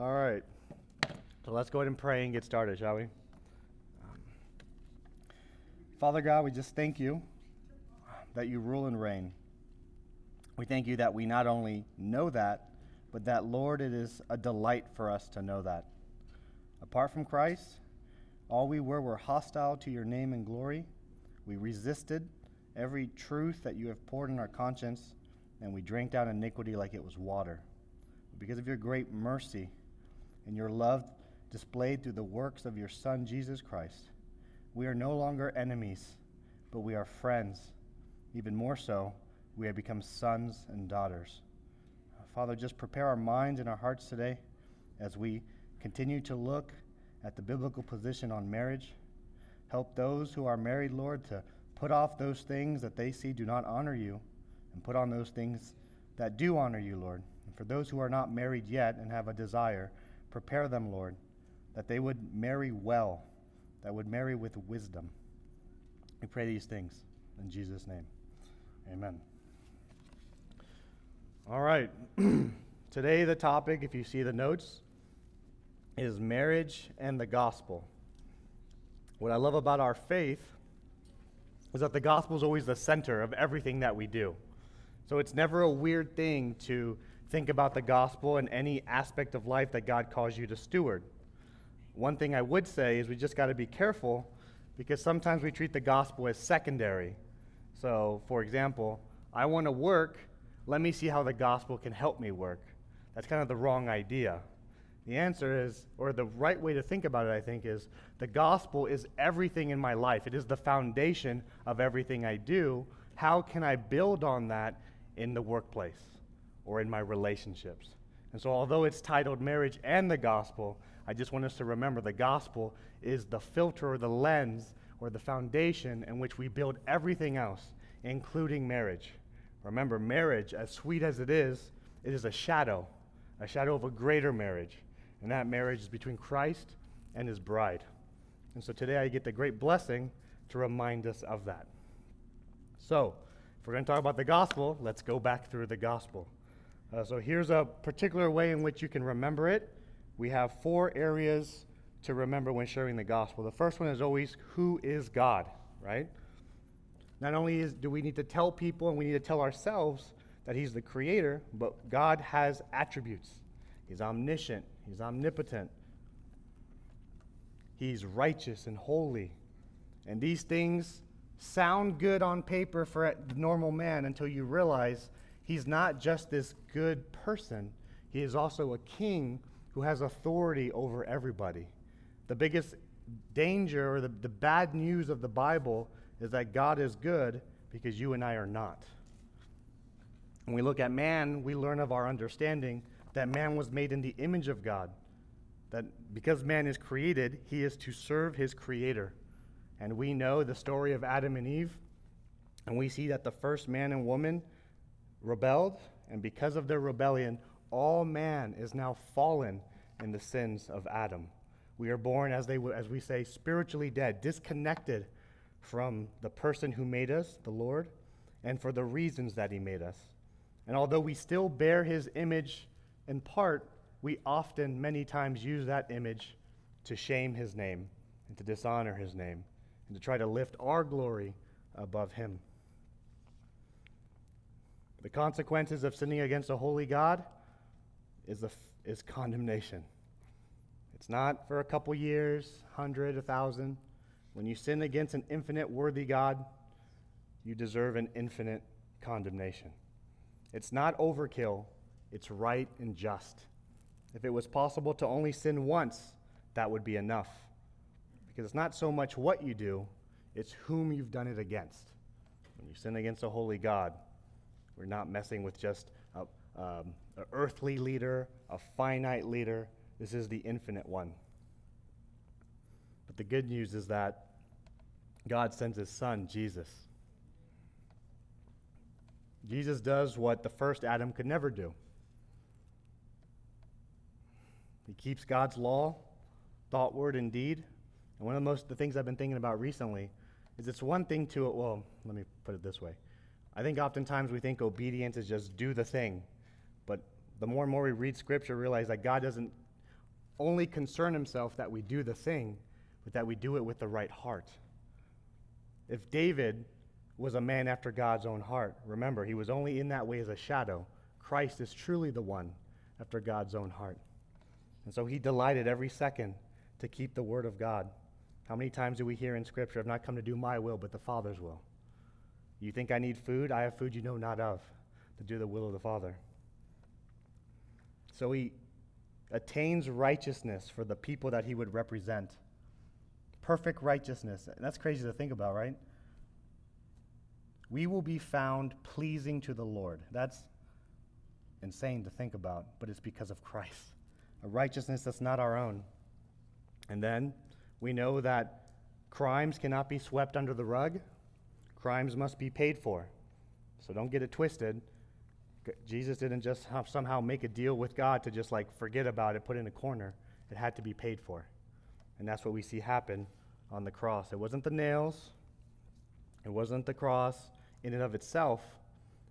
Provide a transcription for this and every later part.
All right. So let's go ahead and pray and get started, shall we? Father God, we just thank you that you rule and reign. We thank you that we not only know that, but that, Lord, it is a delight for us to know that. Apart from Christ, all we were were hostile to your name and glory. We resisted every truth that you have poured in our conscience, and we drank down iniquity like it was water. Because of your great mercy and your love displayed through the works of your Son, Jesus Christ, we are no longer enemies, but we are friends. Even more so, we have become sons and daughters. Father, just prepare our minds and our hearts today as we continue to look at the biblical position on marriage. Help those who are married, Lord, to put off those things that they see do not honor you and put on those things that do honor you, Lord. And for those who are not married yet and have a desire, prepare them, Lord, that they would marry well, that would marry with wisdom. We pray these things in Jesus' name. Amen. All right. Today, the topic, if you see the notes, is marriage and the gospel. What I love about our faith is that the gospel is always the center of everything that we do. So it's never a weird thing to think about the gospel in any aspect of life that God calls you to steward. One thing I would say is we just got to be careful because sometimes we treat the gospel as secondary. So, for example, I want to work let me see how the gospel can help me work. That's kind of the wrong idea. The answer is, or the right way to think about it, I think, is the gospel is everything in my life. It is the foundation of everything I do. How can I build on that in the workplace or in my relationships? And so, although it's titled Marriage and the Gospel, I just want us to remember the gospel is the filter or the lens or the foundation in which we build everything else, including marriage. Remember, marriage, as sweet as it is, it is a shadow, a shadow of a greater marriage. And that marriage is between Christ and his bride. And so today I get the great blessing to remind us of that. So, if we're going to talk about the gospel, let's go back through the gospel. Uh, so, here's a particular way in which you can remember it. We have four areas to remember when sharing the gospel. The first one is always who is God, right? Not only is, do we need to tell people and we need to tell ourselves that He's the creator, but God has attributes. He's omniscient, He's omnipotent, He's righteous and holy. And these things sound good on paper for the normal man until you realize He's not just this good person, He is also a king who has authority over everybody. The biggest danger or the, the bad news of the Bible is that God is good because you and I are not. When we look at man, we learn of our understanding that man was made in the image of God. That because man is created, he is to serve his creator. And we know the story of Adam and Eve, and we see that the first man and woman rebelled, and because of their rebellion, all man is now fallen in the sins of Adam. We are born, as, they, as we say, spiritually dead, disconnected from the person who made us, the Lord, and for the reasons that he made us. And although we still bear his image in part, we often, many times, use that image to shame his name and to dishonor his name and to try to lift our glory above him. The consequences of sinning against a holy God is, a, is condemnation. It's not for a couple years, hundred, a thousand. When you sin against an infinite worthy God, you deserve an infinite condemnation. It's not overkill, it's right and just. If it was possible to only sin once, that would be enough. Because it's not so much what you do, it's whom you've done it against. When you sin against a holy God, we're not messing with just a, um, an earthly leader, a finite leader. This is the infinite one. But the good news is that God sends his son, Jesus. Jesus does what the first Adam could never do. He keeps God's law, thought, word, and deed. And one of the most the things I've been thinking about recently is it's one thing to well, let me put it this way. I think oftentimes we think obedience is just do the thing. But the more and more we read scripture, realize that God doesn't only concern himself that we do the thing, but that we do it with the right heart. If David was a man after God's own heart, remember, he was only in that way as a shadow. Christ is truly the one after God's own heart. And so he delighted every second to keep the word of God. How many times do we hear in Scripture, I've not come to do my will, but the Father's will? You think I need food? I have food you know not of, to do the will of the Father. So he attains righteousness for the people that he would represent. Perfect righteousness. And that's crazy to think about, right? We will be found pleasing to the Lord. That's insane to think about, but it's because of Christ. A righteousness that's not our own. And then we know that crimes cannot be swept under the rug, crimes must be paid for. So don't get it twisted. Jesus didn't just somehow make a deal with God to just like forget about it, put it in a corner. It had to be paid for. And that's what we see happen on the cross. It wasn't the nails, it wasn't the cross in and of itself.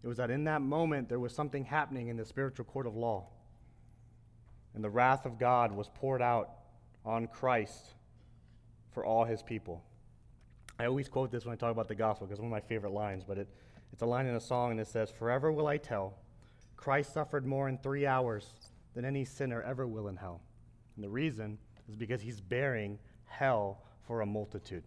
It was that in that moment there was something happening in the spiritual court of law. And the wrath of God was poured out on Christ for all his people. I always quote this when I talk about the gospel because it's one of my favorite lines, but it, it's a line in a song and it says, Forever will I tell, Christ suffered more in three hours than any sinner ever will in hell. And the reason is because he's bearing hell for a multitude.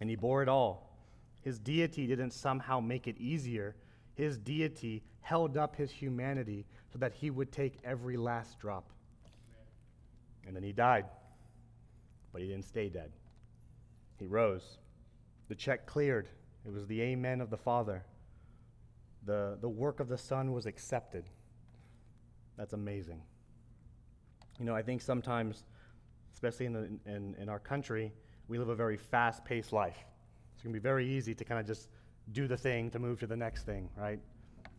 And he bore it all. His deity didn't somehow make it easier, his deity held up his humanity so that he would take every last drop. And then he died, but he didn't stay dead. He rose. The check cleared. It was the amen of the Father. The, the work of the Son was accepted. That's amazing. You know, I think sometimes, especially in, the, in, in our country, we live a very fast paced life. It's going to be very easy to kind of just do the thing to move to the next thing, right?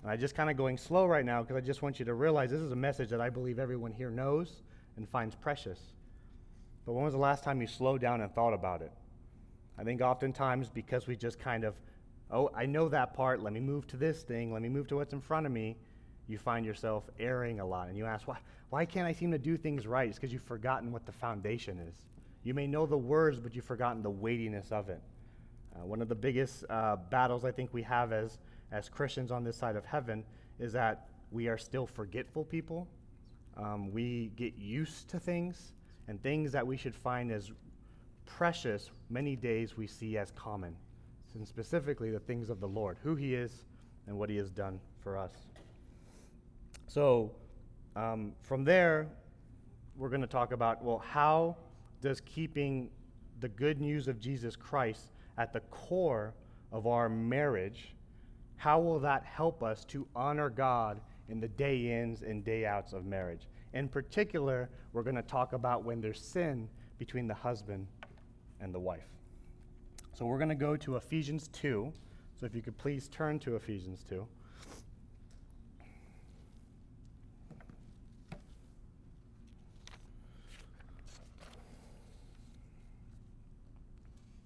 And I'm just kind of going slow right now because I just want you to realize this is a message that I believe everyone here knows and finds precious. But when was the last time you slowed down and thought about it? I think oftentimes because we just kind of, oh, I know that part, let me move to this thing, let me move to what's in front of me, you find yourself erring a lot. And you ask, why, why can't I seem to do things right? It's because you've forgotten what the foundation is. You may know the words, but you've forgotten the weightiness of it. Uh, one of the biggest uh, battles I think we have as, as Christians on this side of heaven is that we are still forgetful people. Um, we get used to things, and things that we should find as precious, many days we see as common. And specifically the things of the Lord, who He is and what He has done for us. So, um, from there, we're going to talk about well, how does keeping the good news of Jesus Christ at the core of our marriage, how will that help us to honor God in the day ins and day outs of marriage? In particular, we're going to talk about when there's sin between the husband and the wife. So we're going to go to Ephesians 2. So if you could please turn to Ephesians 2.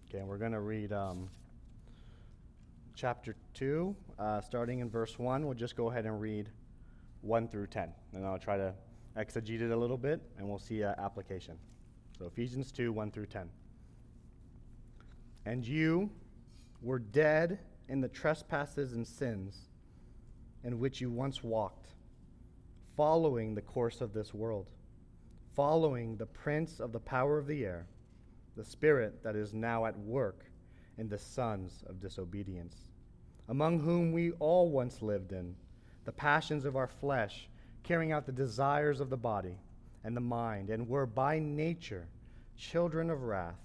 Okay, and we're going to read um, chapter 2, uh, starting in verse 1. We'll just go ahead and read 1 through 10. And I'll try to exegete it a little bit, and we'll see uh, application. So Ephesians 2, 1 through 10. And you were dead in the trespasses and sins in which you once walked, following the course of this world, following the prince of the power of the air, the spirit that is now at work in the sons of disobedience, among whom we all once lived in the passions of our flesh, carrying out the desires of the body and the mind, and were by nature children of wrath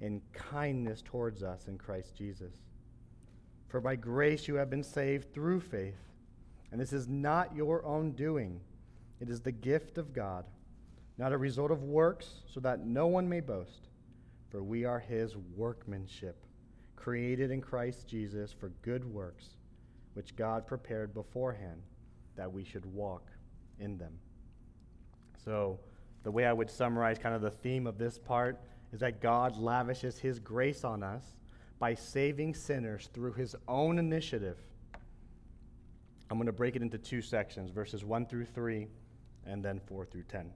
in kindness towards us in Christ Jesus. For by grace you have been saved through faith. And this is not your own doing, it is the gift of God, not a result of works, so that no one may boast. For we are his workmanship, created in Christ Jesus for good works, which God prepared beforehand that we should walk in them. So, the way I would summarize kind of the theme of this part is that God lavishes his grace on us by saving sinners through his own initiative. I'm going to break it into two sections verses 1 through 3 and then 4 through 10.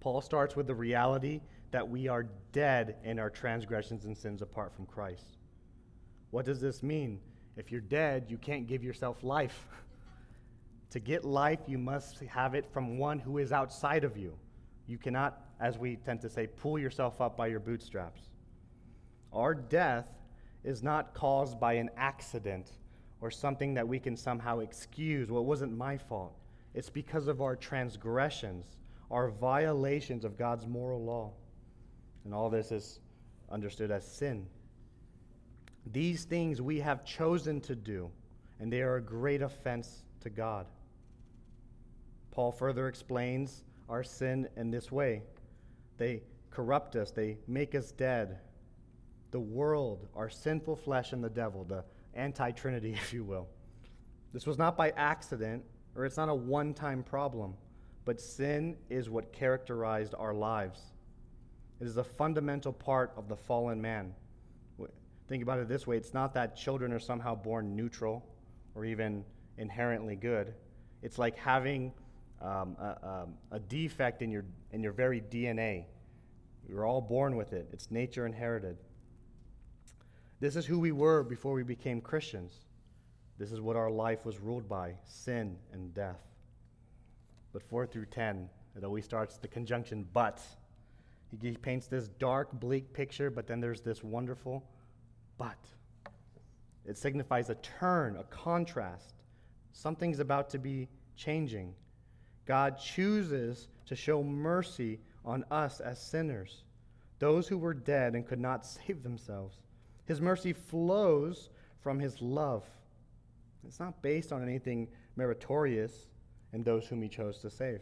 Paul starts with the reality that we are dead in our transgressions and sins apart from Christ. What does this mean? If you're dead, you can't give yourself life. to get life, you must have it from one who is outside of you. You cannot, as we tend to say, pull yourself up by your bootstraps. Our death is not caused by an accident or something that we can somehow excuse. Well, it wasn't my fault. It's because of our transgressions our violations of God's moral law. And all this is understood as sin. These things we have chosen to do, and they are a great offense to God. Paul further explains our sin in this way they corrupt us, they make us dead. The world, our sinful flesh, and the devil, the anti Trinity, if you will. This was not by accident, or it's not a one time problem but sin is what characterized our lives. It is a fundamental part of the fallen man. Think about it this way it's not that children are somehow born neutral or even inherently good. It's like having um, a, um, a defect in your, in your very DNA. We're all born with it, it's nature inherited. This is who we were before we became Christians. This is what our life was ruled by sin and death. But 4 through 10, it always starts the conjunction but. He paints this dark, bleak picture, but then there's this wonderful but. It signifies a turn, a contrast. Something's about to be changing. God chooses to show mercy on us as sinners, those who were dead and could not save themselves. His mercy flows from his love. It's not based on anything meritorious, in those whom he chose to save.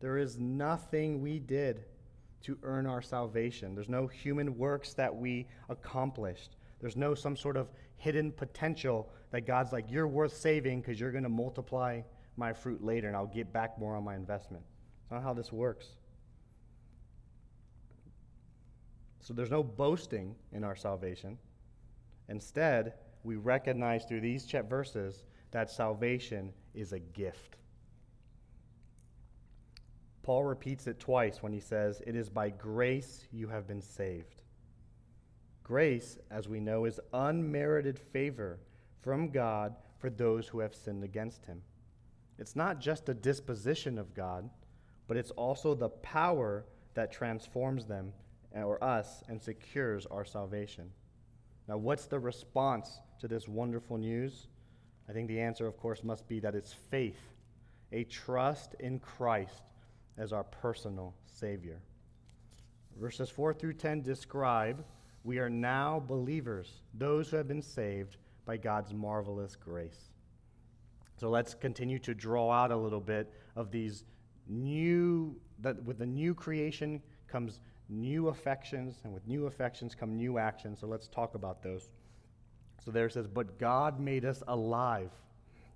There is nothing we did to earn our salvation. There's no human works that we accomplished. There's no some sort of hidden potential that God's like, you're worth saving because you're going to multiply my fruit later and I'll get back more on my investment. It's not how this works. So there's no boasting in our salvation. Instead, we recognize through these verses that salvation is a gift. Paul repeats it twice when he says, It is by grace you have been saved. Grace, as we know, is unmerited favor from God for those who have sinned against him. It's not just a disposition of God, but it's also the power that transforms them or us and secures our salvation. Now, what's the response to this wonderful news? I think the answer, of course, must be that it's faith, a trust in Christ as our personal Savior. Verses 4 through 10 describe we are now believers, those who have been saved by God's marvelous grace. So let's continue to draw out a little bit of these new, that with the new creation comes new affections, and with new affections come new actions. So let's talk about those. So there it says, But God made us alive.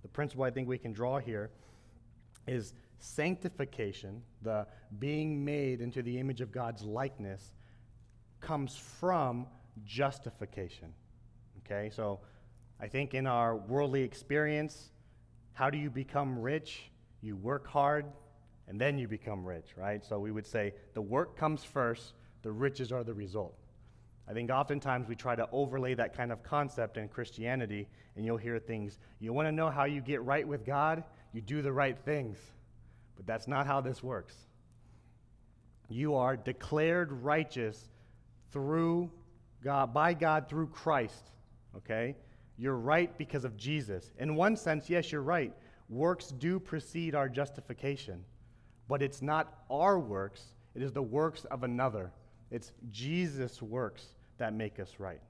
The principle I think we can draw here is sanctification, the being made into the image of God's likeness, comes from justification. Okay, so I think in our worldly experience, how do you become rich? You work hard and then you become rich, right? So we would say the work comes first, the riches are the result. I think oftentimes we try to overlay that kind of concept in Christianity, and you'll hear things. You want to know how you get right with God? You do the right things. But that's not how this works. You are declared righteous through God, by God through Christ. Okay? You're right because of Jesus. In one sense, yes, you're right. Works do precede our justification. But it's not our works, it is the works of another. It's Jesus' works that make us right.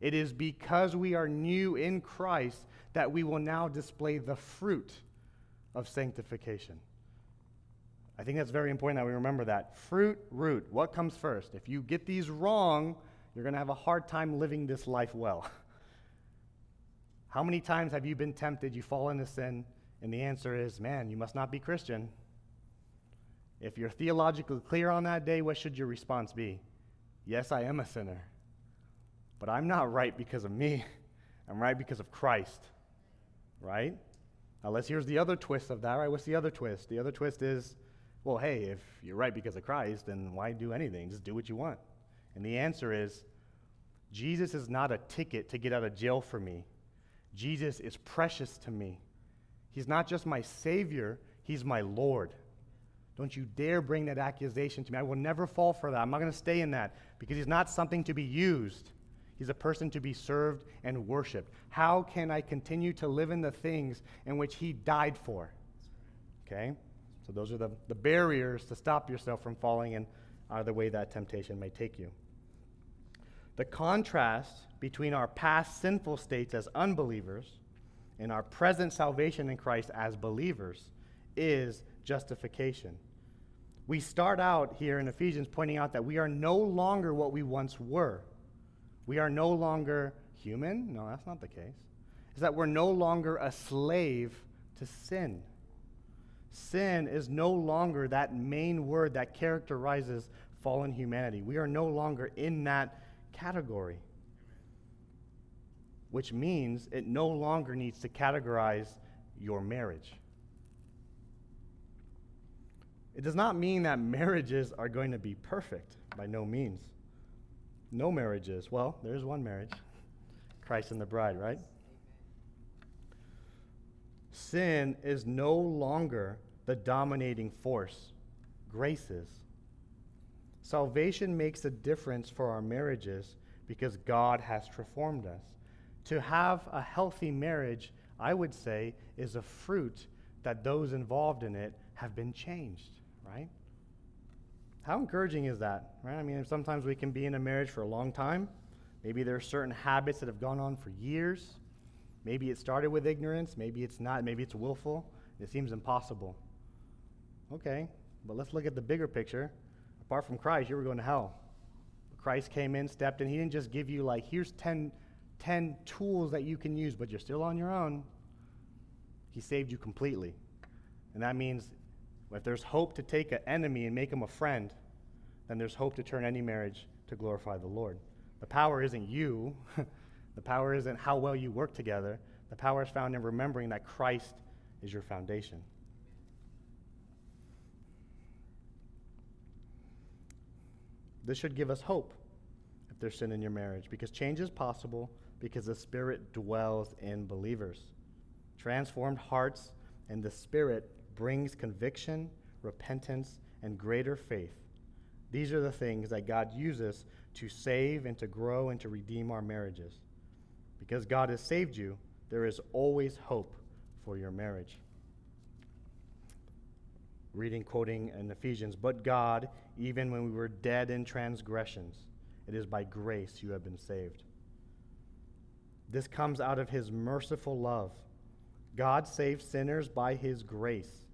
It is because we are new in Christ that we will now display the fruit of sanctification. I think that's very important that we remember that. Fruit, root, what comes first? If you get these wrong, you're going to have a hard time living this life well. How many times have you been tempted, you fall into sin, and the answer is, man, you must not be Christian? If you're theologically clear on that day, what should your response be? Yes, I am a sinner. But I'm not right because of me. I'm right because of Christ. Right? Now, let's here's the other twist of that, right? What's the other twist? The other twist is, well, hey, if you're right because of Christ, then why do anything? Just do what you want. And the answer is, Jesus is not a ticket to get out of jail for me. Jesus is precious to me. He's not just my Savior, He's my Lord. Don't you dare bring that accusation to me. I will never fall for that. I'm not going to stay in that because He's not something to be used. He's a person to be served and worshiped. How can I continue to live in the things in which He died for? Okay? So, those are the, the barriers to stop yourself from falling in uh, the way that temptation may take you. The contrast between our past sinful states as unbelievers and our present salvation in Christ as believers is justification. We start out here in Ephesians pointing out that we are no longer what we once were. We are no longer human. No, that's not the case. Is that we're no longer a slave to sin. Sin is no longer that main word that characterizes fallen humanity. We are no longer in that category, which means it no longer needs to categorize your marriage. It does not mean that marriages are going to be perfect, by no means. No marriages. Well, there's one marriage Christ and the bride, right? Sin is no longer the dominating force, grace is. Salvation makes a difference for our marriages because God has transformed us. To have a healthy marriage, I would say, is a fruit that those involved in it have been changed, right? How encouraging is that, right? I mean, sometimes we can be in a marriage for a long time. Maybe there are certain habits that have gone on for years. Maybe it started with ignorance. Maybe it's not. Maybe it's willful. It seems impossible. Okay, but let's look at the bigger picture. Apart from Christ, you were going to hell. Christ came in, stepped in. He didn't just give you, like, here's 10, 10 tools that you can use, but you're still on your own. He saved you completely. And that means if there's hope to take an enemy and make him a friend, then there's hope to turn any marriage to glorify the Lord. The power isn't you, the power isn't how well you work together. The power is found in remembering that Christ is your foundation. This should give us hope if there's sin in your marriage because change is possible because the Spirit dwells in believers. Transformed hearts and the Spirit brings conviction, repentance, and greater faith. These are the things that God uses to save and to grow and to redeem our marriages. Because God has saved you, there is always hope for your marriage reading, quoting in Ephesians, but God, even when we were dead in transgressions, it is by grace you have been saved. This comes out of his merciful love. God saves sinners by his grace.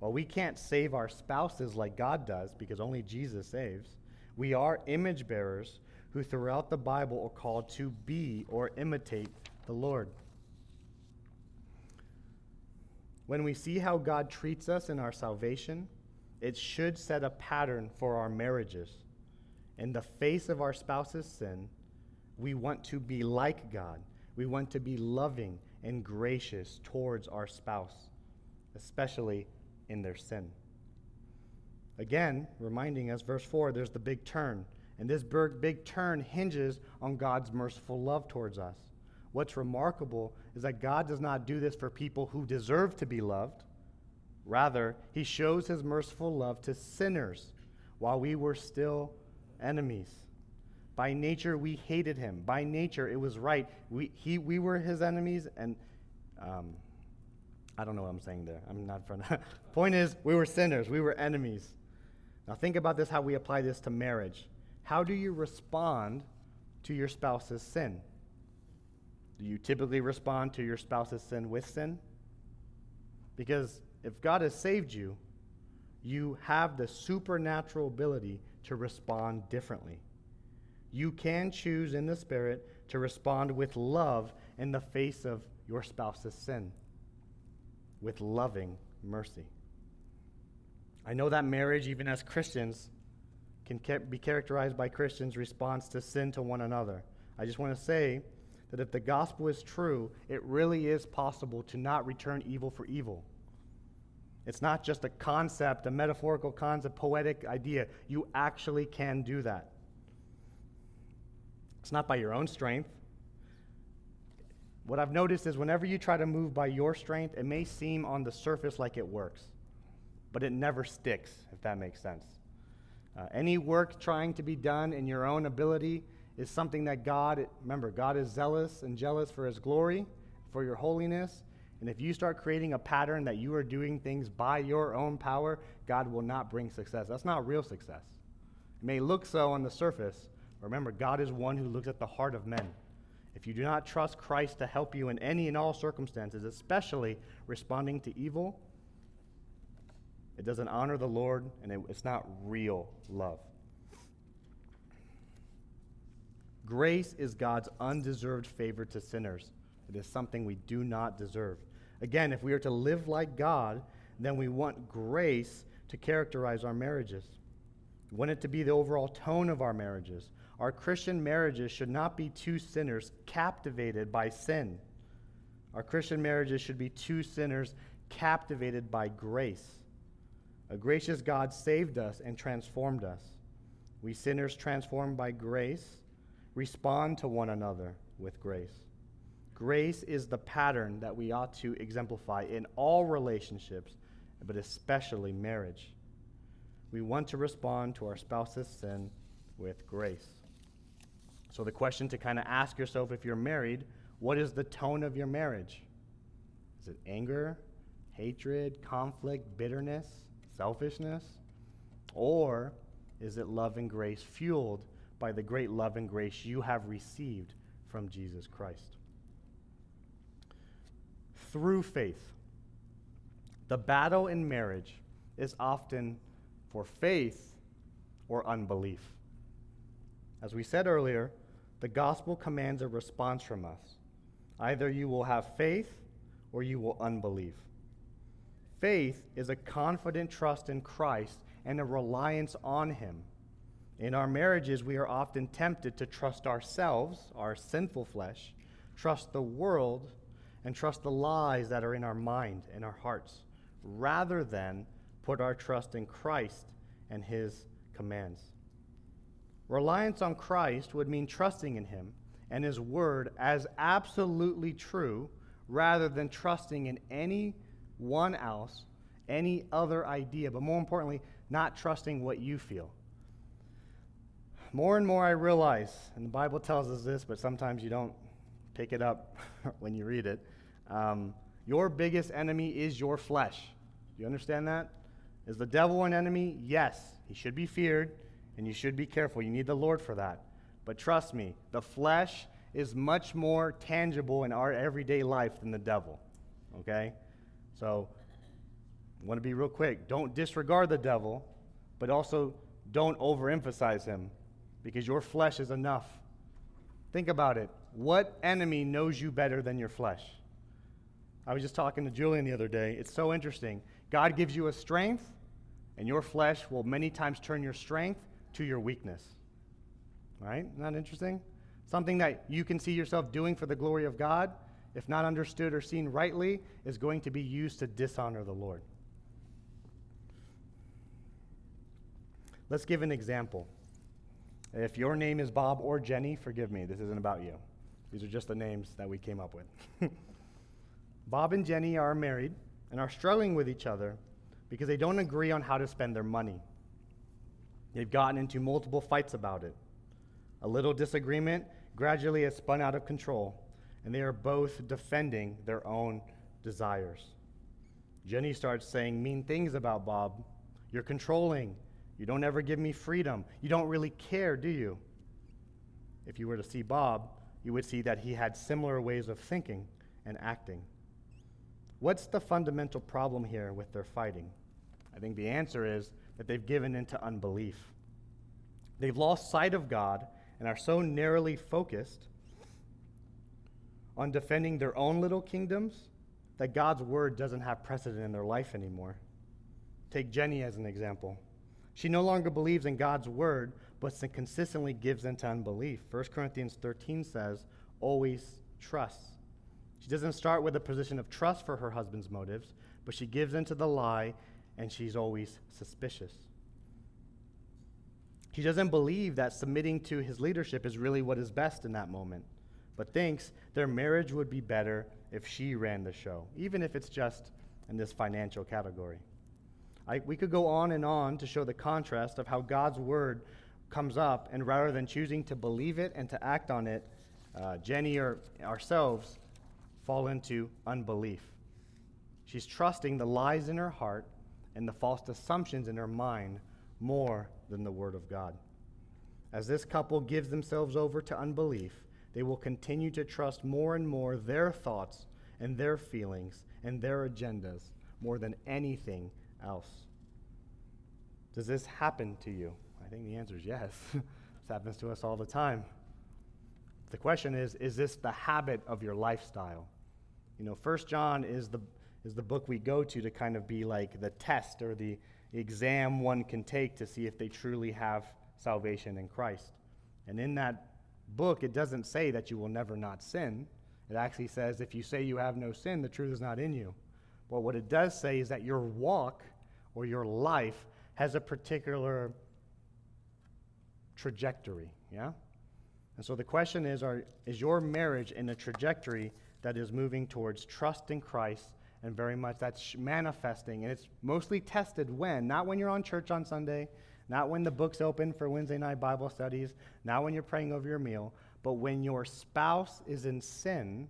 Well, we can't save our spouses like God does because only Jesus saves. We are image bearers who throughout the Bible are called to be or imitate the Lord. When we see how God treats us in our salvation, it should set a pattern for our marriages. In the face of our spouse's sin, we want to be like God. We want to be loving and gracious towards our spouse, especially in their sin. Again, reminding us, verse 4, there's the big turn. And this big turn hinges on God's merciful love towards us. What's remarkable is that God does not do this for people who deserve to be loved. Rather, he shows his merciful love to sinners while we were still enemies. By nature, we hated him. By nature, it was right. We, he, we were his enemies, and um, I don't know what I'm saying there. I'm not front. Point is, we were sinners. We were enemies. Now, think about this how we apply this to marriage. How do you respond to your spouse's sin? Do you typically respond to your spouse's sin with sin? Because if God has saved you, you have the supernatural ability to respond differently. You can choose in the Spirit to respond with love in the face of your spouse's sin, with loving mercy. I know that marriage, even as Christians, can be characterized by Christians' response to sin to one another. I just want to say that if the gospel is true, it really is possible to not return evil for evil. It's not just a concept, a metaphorical concept, poetic idea. You actually can do that. It's not by your own strength. What I've noticed is whenever you try to move by your strength, it may seem on the surface like it works, but it never sticks, if that makes sense. Uh, any work trying to be done in your own ability is something that God, remember, God is zealous and jealous for his glory, for your holiness. And if you start creating a pattern that you are doing things by your own power, God will not bring success. That's not real success. It may look so on the surface. Remember, God is one who looks at the heart of men. If you do not trust Christ to help you in any and all circumstances, especially responding to evil, it doesn't honor the Lord and it, it's not real love. Grace is God's undeserved favor to sinners. It is something we do not deserve. Again, if we are to live like God, then we want grace to characterize our marriages. We want it to be the overall tone of our marriages. Our Christian marriages should not be two sinners captivated by sin. Our Christian marriages should be two sinners captivated by grace. A gracious God saved us and transformed us. We sinners transformed by grace respond to one another with grace. Grace is the pattern that we ought to exemplify in all relationships, but especially marriage. We want to respond to our spouse's sin with grace. So, the question to kind of ask yourself if you're married what is the tone of your marriage? Is it anger, hatred, conflict, bitterness, selfishness? Or is it love and grace fueled by the great love and grace you have received from Jesus Christ. Through faith, the battle in marriage is often for faith or unbelief. As we said earlier, the gospel commands a response from us. Either you will have faith or you will unbelieve. Faith is a confident trust in Christ and a reliance on Him in our marriages, we are often tempted to trust ourselves, our sinful flesh, trust the world, and trust the lies that are in our mind and our hearts, rather than put our trust in Christ and his commands. Reliance on Christ would mean trusting in him and his word as absolutely true rather than trusting in any one else, any other idea, but more importantly, not trusting what you feel more and more I realize, and the Bible tells us this, but sometimes you don't pick it up when you read it. Um, your biggest enemy is your flesh. Do you understand that? Is the devil an enemy? Yes. He should be feared, and you should be careful. You need the Lord for that. But trust me, the flesh is much more tangible in our everyday life than the devil. Okay? So, I want to be real quick. Don't disregard the devil, but also don't overemphasize him because your flesh is enough. Think about it. What enemy knows you better than your flesh? I was just talking to Julian the other day. It's so interesting. God gives you a strength, and your flesh will many times turn your strength to your weakness. Right? Isn't that interesting? Something that you can see yourself doing for the glory of God, if not understood or seen rightly, is going to be used to dishonor the Lord. Let's give an example. If your name is Bob or Jenny, forgive me, this isn't about you. These are just the names that we came up with. Bob and Jenny are married and are struggling with each other because they don't agree on how to spend their money. They've gotten into multiple fights about it. A little disagreement gradually has spun out of control, and they are both defending their own desires. Jenny starts saying mean things about Bob. You're controlling. You don't ever give me freedom. You don't really care, do you? If you were to see Bob, you would see that he had similar ways of thinking and acting. What's the fundamental problem here with their fighting? I think the answer is that they've given into unbelief. They've lost sight of God and are so narrowly focused on defending their own little kingdoms that God's word doesn't have precedent in their life anymore. Take Jenny as an example. She no longer believes in God's word, but consistently gives into unbelief. 1 Corinthians 13 says, always trust. She doesn't start with a position of trust for her husband's motives, but she gives into the lie and she's always suspicious. She doesn't believe that submitting to his leadership is really what is best in that moment, but thinks their marriage would be better if she ran the show, even if it's just in this financial category. I, we could go on and on to show the contrast of how God's word comes up, and rather than choosing to believe it and to act on it, uh, Jenny or ourselves fall into unbelief. She's trusting the lies in her heart and the false assumptions in her mind more than the Word of God. As this couple gives themselves over to unbelief, they will continue to trust more and more their thoughts and their feelings and their agendas more than anything else. Does this happen to you? I think the answer is yes. this happens to us all the time. The question is is this the habit of your lifestyle? You know, First John is the is the book we go to to kind of be like the test or the exam one can take to see if they truly have salvation in Christ. And in that book, it doesn't say that you will never not sin. It actually says if you say you have no sin, the truth is not in you. But what it does say is that your walk or your life has a particular trajectory, yeah? And so the question is are, is your marriage in a trajectory that is moving towards trust in Christ and very much that's manifesting? And it's mostly tested when? Not when you're on church on sunday not when the book's open for wednesday night bible studies not when you're praying over your meal but when your spouse is in sin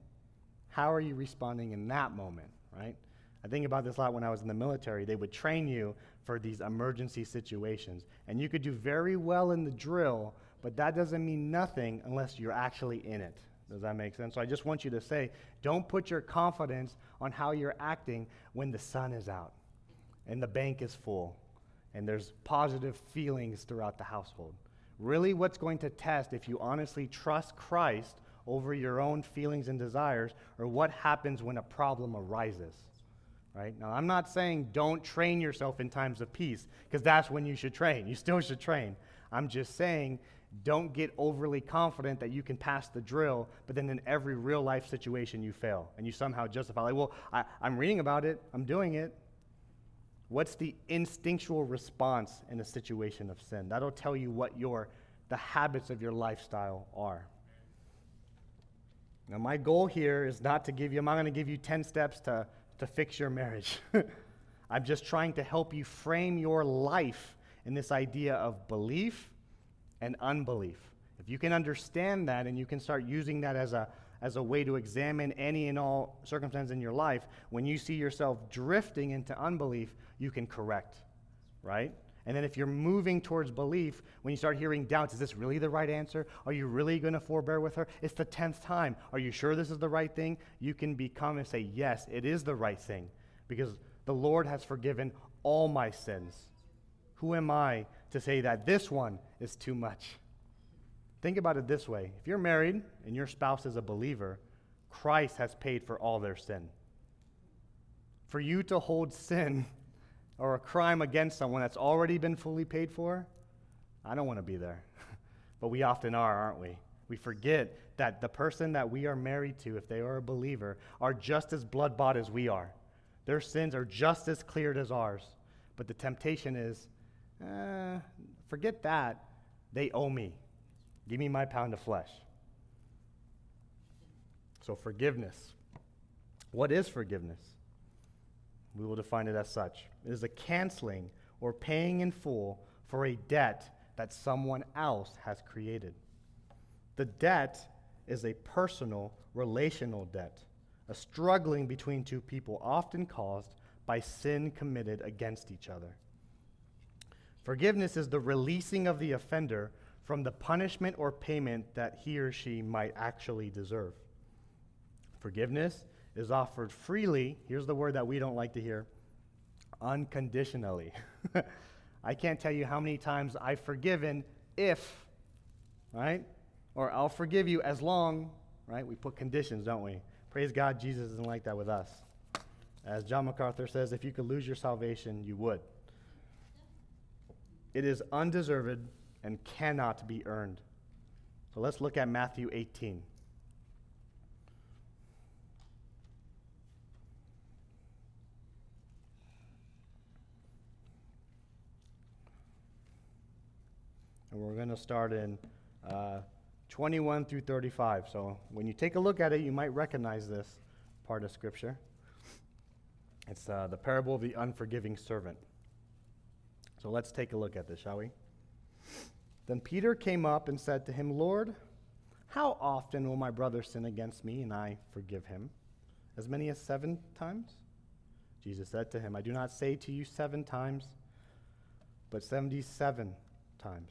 how are you responding in that moment right i think about this a lot when i was in the military they would train you for these emergency situations and you could do very well in the drill but that doesn't mean nothing unless you're actually in it does that make sense? So I just want you to say, don't put your confidence on how you're acting when the sun is out and the bank is full and there's positive feelings throughout the household. Really, what's going to test if you honestly trust Christ over your own feelings and desires, or what happens when a problem arises? Right? Now, I'm not saying don't train yourself in times of peace, because that's when you should train. You still should train. I'm just saying don't get overly confident that you can pass the drill, but then in every real life situation you fail and you somehow justify, like, well, I, I'm reading about it, I'm doing it. What's the instinctual response in a situation of sin? That'll tell you what your the habits of your lifestyle are. Now, my goal here is not to give you, I'm not going to give you 10 steps to, to fix your marriage. I'm just trying to help you frame your life in this idea of belief and unbelief. If you can understand that and you can start using that as a, as a way to examine any and all circumstances in your life, when you see yourself drifting into unbelief, you can correct, right? And then if you're moving towards belief, when you start hearing doubts, is this really the right answer? Are you really going to forbear with her? It's the 10th time. Are you sure this is the right thing? You can become and say, yes, it is the right thing because the Lord has forgiven all my sins. Who am I to say that this one is too much. Think about it this way if you're married and your spouse is a believer, Christ has paid for all their sin. For you to hold sin or a crime against someone that's already been fully paid for, I don't want to be there. but we often are, aren't we? We forget that the person that we are married to, if they are a believer, are just as blood bought as we are. Their sins are just as cleared as ours. But the temptation is uh, forget that. They owe me. Give me my pound of flesh. So, forgiveness. What is forgiveness? We will define it as such it is a canceling or paying in full for a debt that someone else has created. The debt is a personal, relational debt, a struggling between two people, often caused by sin committed against each other. Forgiveness is the releasing of the offender from the punishment or payment that he or she might actually deserve. Forgiveness is offered freely, here's the word that we don't like to hear, unconditionally. I can't tell you how many times I've forgiven if, right? Or I'll forgive you as long, right? We put conditions, don't we? Praise God, Jesus isn't like that with us. As John MacArthur says, if you could lose your salvation, you would. It is undeserved and cannot be earned. So let's look at Matthew 18. And we're going to start in uh, 21 through 35. So when you take a look at it, you might recognize this part of Scripture. It's uh, the parable of the unforgiving servant. So let's take a look at this, shall we? Then Peter came up and said to him, Lord, how often will my brother sin against me and I forgive him? As many as seven times? Jesus said to him, I do not say to you seven times, but 77 times.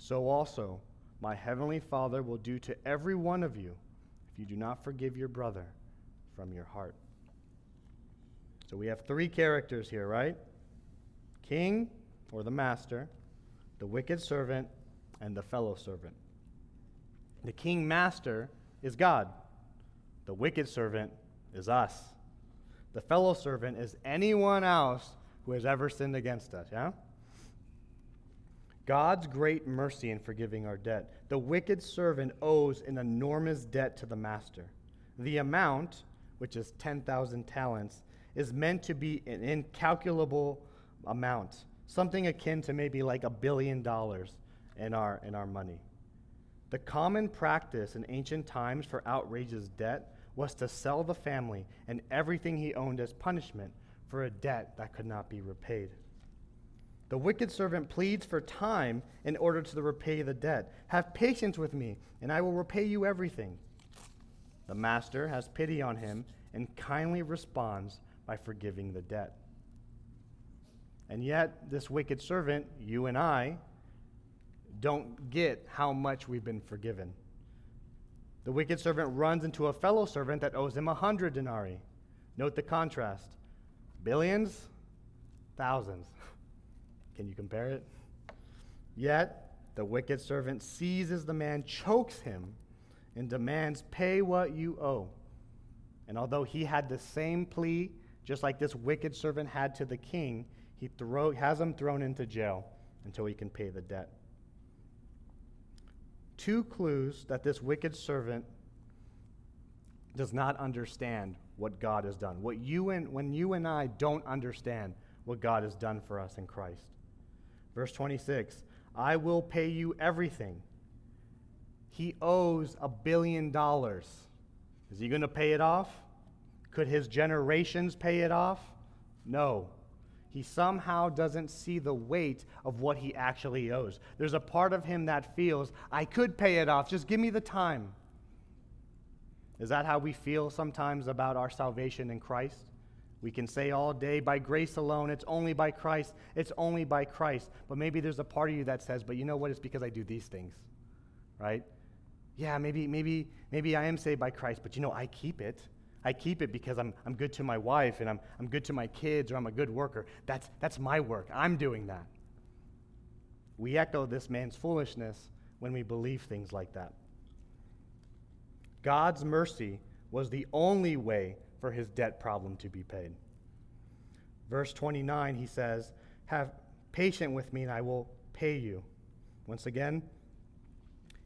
so also my heavenly Father will do to every one of you if you do not forgive your brother from your heart. So we have three characters here, right? King or the master, the wicked servant, and the fellow servant. The king master is God. The wicked servant is us. The fellow servant is anyone else who has ever sinned against us, yeah? God's great mercy in forgiving our debt. The wicked servant owes an enormous debt to the master. The amount, which is 10,000 talents, is meant to be an incalculable amount, something akin to maybe like a billion dollars in our, in our money. The common practice in ancient times for outrageous debt was to sell the family and everything he owned as punishment for a debt that could not be repaid. The wicked servant pleads for time in order to repay the debt. Have patience with me, and I will repay you everything. The master has pity on him and kindly responds by forgiving the debt. And yet, this wicked servant, you and I, don't get how much we've been forgiven. The wicked servant runs into a fellow servant that owes him a hundred denarii. Note the contrast billions, thousands. Can you compare it? Yet the wicked servant seizes the man, chokes him, and demands, Pay what you owe. And although he had the same plea, just like this wicked servant had to the king, he throw, has him thrown into jail until he can pay the debt. Two clues that this wicked servant does not understand what God has done. What you and, when you and I don't understand what God has done for us in Christ. Verse 26 I will pay you everything. He owes a billion dollars. Is he going to pay it off? Could his generations pay it off? No. He somehow doesn't see the weight of what he actually owes. There's a part of him that feels, I could pay it off, just give me the time. Is that how we feel sometimes about our salvation in Christ? We can say all day, by grace alone, it's only by Christ, it's only by Christ. But maybe there's a part of you that says, but you know what? It's because I do these things, right? Yeah, maybe, maybe, maybe I am saved by Christ, but you know, I keep it. I keep it because I'm, I'm good to my wife and I'm, I'm good to my kids or I'm a good worker. That's, that's my work. I'm doing that. We echo this man's foolishness when we believe things like that. God's mercy was the only way for his debt problem to be paid. Verse 29, he says, Have patience with me and I will pay you. Once again,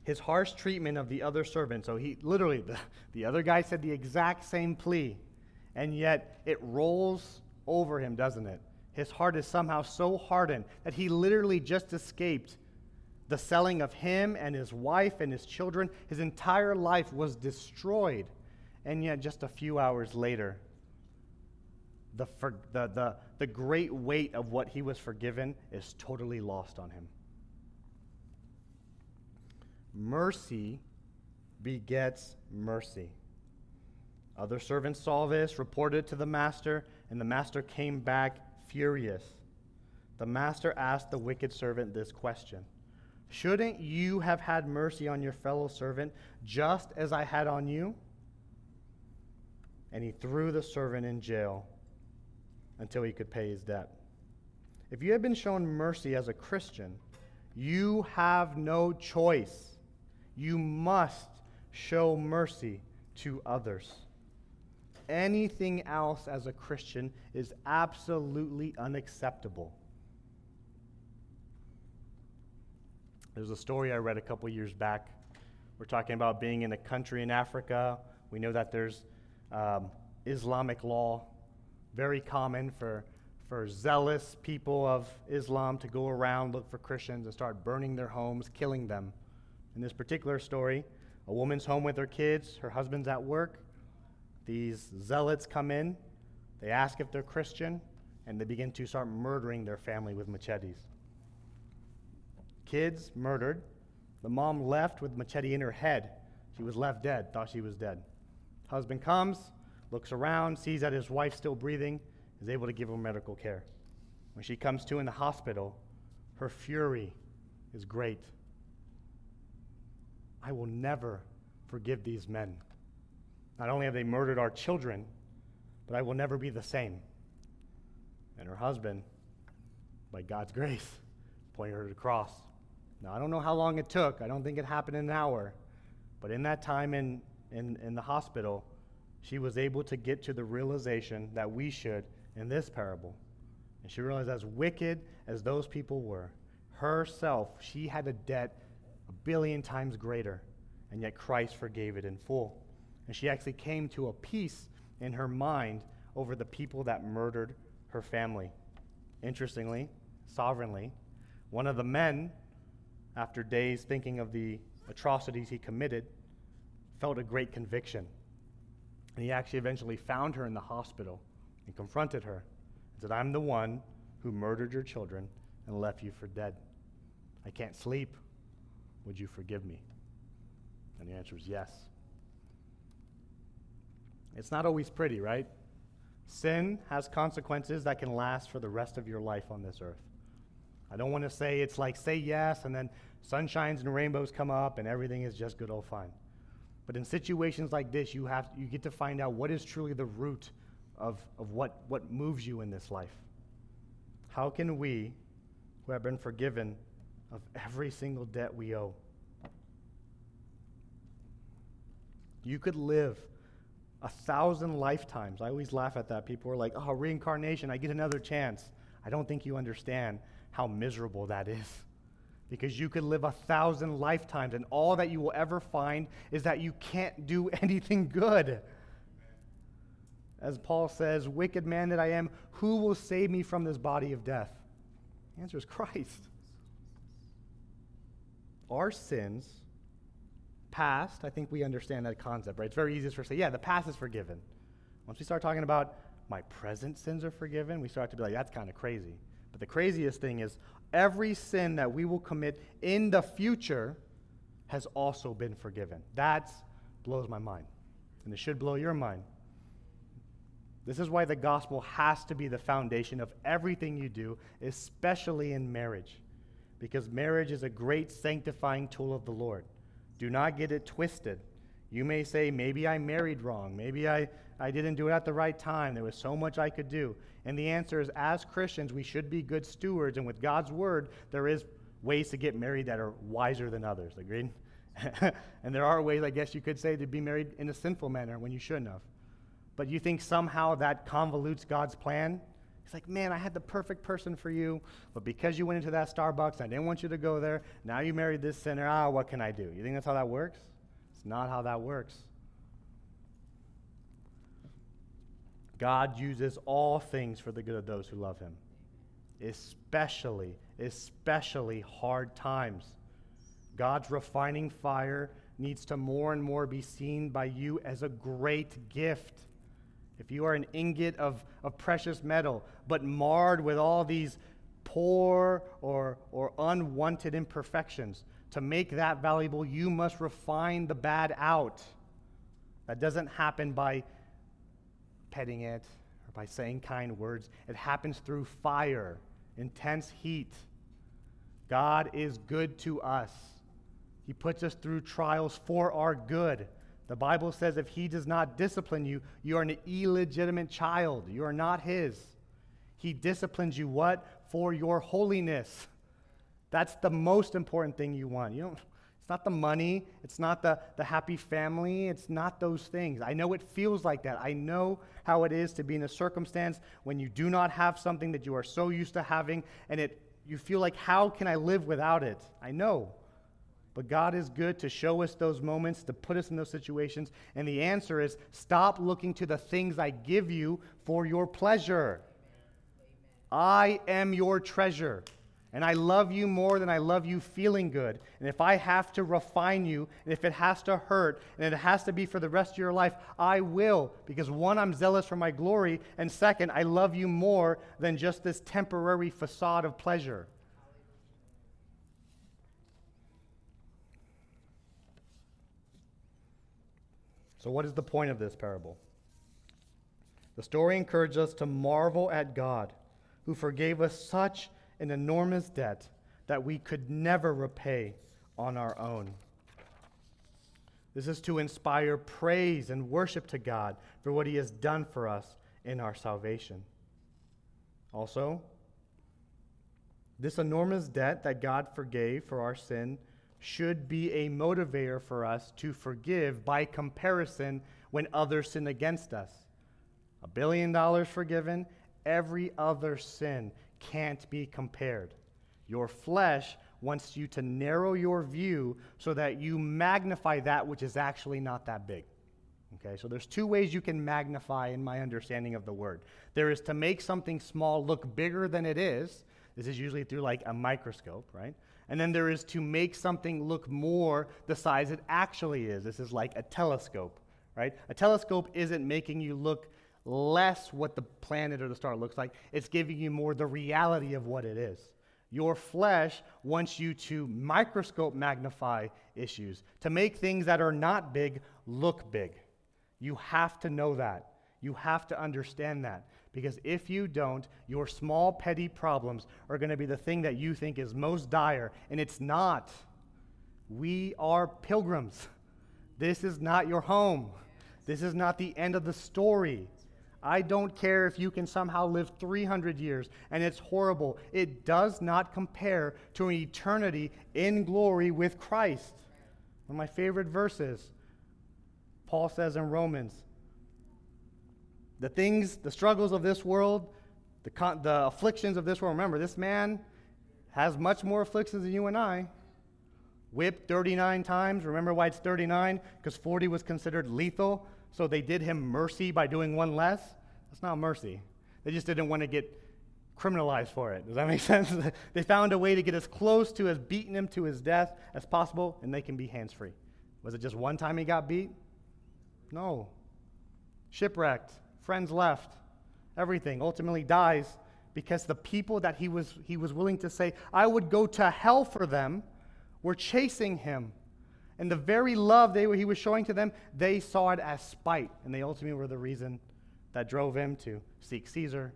his harsh treatment of the other servant. So he literally, the, the other guy said the exact same plea, and yet it rolls over him, doesn't it? His heart is somehow so hardened that he literally just escaped the selling of him and his wife and his children. His entire life was destroyed. And yet, just a few hours later, the, for, the, the, the great weight of what he was forgiven is totally lost on him. Mercy begets mercy. Other servants saw this, reported to the master, and the master came back furious. The master asked the wicked servant this question Shouldn't you have had mercy on your fellow servant just as I had on you? And he threw the servant in jail until he could pay his debt. If you have been shown mercy as a Christian, you have no choice you must show mercy to others. Anything else as a Christian is absolutely unacceptable. There's a story I read a couple years back. We're talking about being in a country in Africa. We know that there's um, Islamic law, very common for, for zealous people of Islam to go around, look for Christians, and start burning their homes, killing them. In this particular story, a woman's home with her kids, her husband's at work. These zealots come in, they ask if they're Christian, and they begin to start murdering their family with machetes. Kids murdered. The mom left with machete in her head. She was left dead, thought she was dead. Husband comes, looks around, sees that his wife's still breathing, is able to give her medical care. When she comes to in the hospital, her fury is great. I will never forgive these men. Not only have they murdered our children, but I will never be the same. And her husband, by God's grace, pointed her to the cross. Now, I don't know how long it took. I don't think it happened in an hour. But in that time in, in, in the hospital, she was able to get to the realization that we should in this parable. And she realized, as wicked as those people were, herself, she had a debt a billion times greater, and yet Christ forgave it in full. And she actually came to a peace in her mind over the people that murdered her family. Interestingly, sovereignly, one of the men, after days thinking of the atrocities he committed, felt a great conviction. And he actually eventually found her in the hospital and confronted her and said, I'm the one who murdered your children and left you for dead. I can't sleep. Would you forgive me? And the answer is yes. It's not always pretty, right? Sin has consequences that can last for the rest of your life on this earth. I don't want to say it's like say yes and then sunshines and rainbows come up and everything is just good old fine. But in situations like this, you have you get to find out what is truly the root of, of what, what moves you in this life. How can we, who have been forgiven, of every single debt we owe. You could live a thousand lifetimes. I always laugh at that. People are like, oh, reincarnation, I get another chance. I don't think you understand how miserable that is. Because you could live a thousand lifetimes, and all that you will ever find is that you can't do anything good. As Paul says, Wicked man that I am, who will save me from this body of death? The answer is Christ our sins, past, I think we understand that concept, right? It's very easy to say, yeah, the past is forgiven. Once we start talking about my present sins are forgiven, we start to be like, that's kind of crazy. But the craziest thing is every sin that we will commit in the future has also been forgiven. That blows my mind. And it should blow your mind. This is why the gospel has to be the foundation of everything you do, especially in marriage, because marriage is a great sanctifying tool of the Lord. Do not get it twisted. You may say, maybe I married wrong. Maybe I, I didn't do it at the right time. There was so much I could do. And the answer is, as Christians, we should be good stewards. And with God's word, there is ways to get married that are wiser than others. Agreed? and there are ways, I guess you could say, to be married in a sinful manner when you shouldn't have. But you think somehow that convolutes God's plan? He's like, man, I had the perfect person for you, but because you went into that Starbucks, I didn't want you to go there. Now you married this sinner. Ah, what can I do? You think that's how that works? It's not how that works. God uses all things for the good of those who love him, especially, especially hard times. God's refining fire needs to more and more be seen by you as a great gift. If you are an ingot of, of precious metal, but marred with all these poor or, or unwanted imperfections, to make that valuable, you must refine the bad out. That doesn't happen by petting it or by saying kind words, it happens through fire, intense heat. God is good to us. He puts us through trials for our good. The Bible says if He does not discipline you, you are an illegitimate child. You are not His. He disciplines you what? For your holiness. That's the most important thing you want. You don't, it's not the money, it's not the, the happy family, it's not those things. I know it feels like that. I know how it is to be in a circumstance when you do not have something that you are so used to having, and it you feel like, how can I live without it? I know. But God is good to show us those moments, to put us in those situations. And the answer is stop looking to the things I give you for your pleasure. I am your treasure. And I love you more than I love you feeling good. And if I have to refine you, and if it has to hurt, and it has to be for the rest of your life, I will. Because one, I'm zealous for my glory. And second, I love you more than just this temporary facade of pleasure. So, what is the point of this parable? The story encourages us to marvel at God, who forgave us such an enormous debt that we could never repay on our own. This is to inspire praise and worship to God for what He has done for us in our salvation. Also, this enormous debt that God forgave for our sin should be a motivator for us to forgive by comparison when others sin against us. A billion dollars forgiven, every other sin can't be compared. Your flesh wants you to narrow your view so that you magnify that which is actually not that big. Okay, so there's two ways you can magnify in my understanding of the word. There is to make something small look bigger than it is. This is usually through like a microscope, right? And then there is to make something look more the size it actually is. This is like a telescope, right? A telescope isn't making you look less what the planet or the star looks like, it's giving you more the reality of what it is. Your flesh wants you to microscope magnify issues, to make things that are not big look big. You have to know that. You have to understand that. Because if you don't, your small, petty problems are going to be the thing that you think is most dire, and it's not. We are pilgrims. This is not your home. This is not the end of the story. I don't care if you can somehow live 300 years and it's horrible. It does not compare to an eternity in glory with Christ. One of my favorite verses, Paul says in Romans, the things, the struggles of this world, the, the afflictions of this world. Remember, this man has much more afflictions than you and I. Whipped 39 times. Remember why it's 39? Because 40 was considered lethal. So they did him mercy by doing one less. That's not mercy. They just didn't want to get criminalized for it. Does that make sense? they found a way to get as close to as beating him to his death as possible, and they can be hands free. Was it just one time he got beat? No. Shipwrecked friends left, everything, ultimately dies because the people that he was, he was willing to say, I would go to hell for them, were chasing him. And the very love they, he was showing to them, they saw it as spite, and they ultimately were the reason that drove him to seek Caesar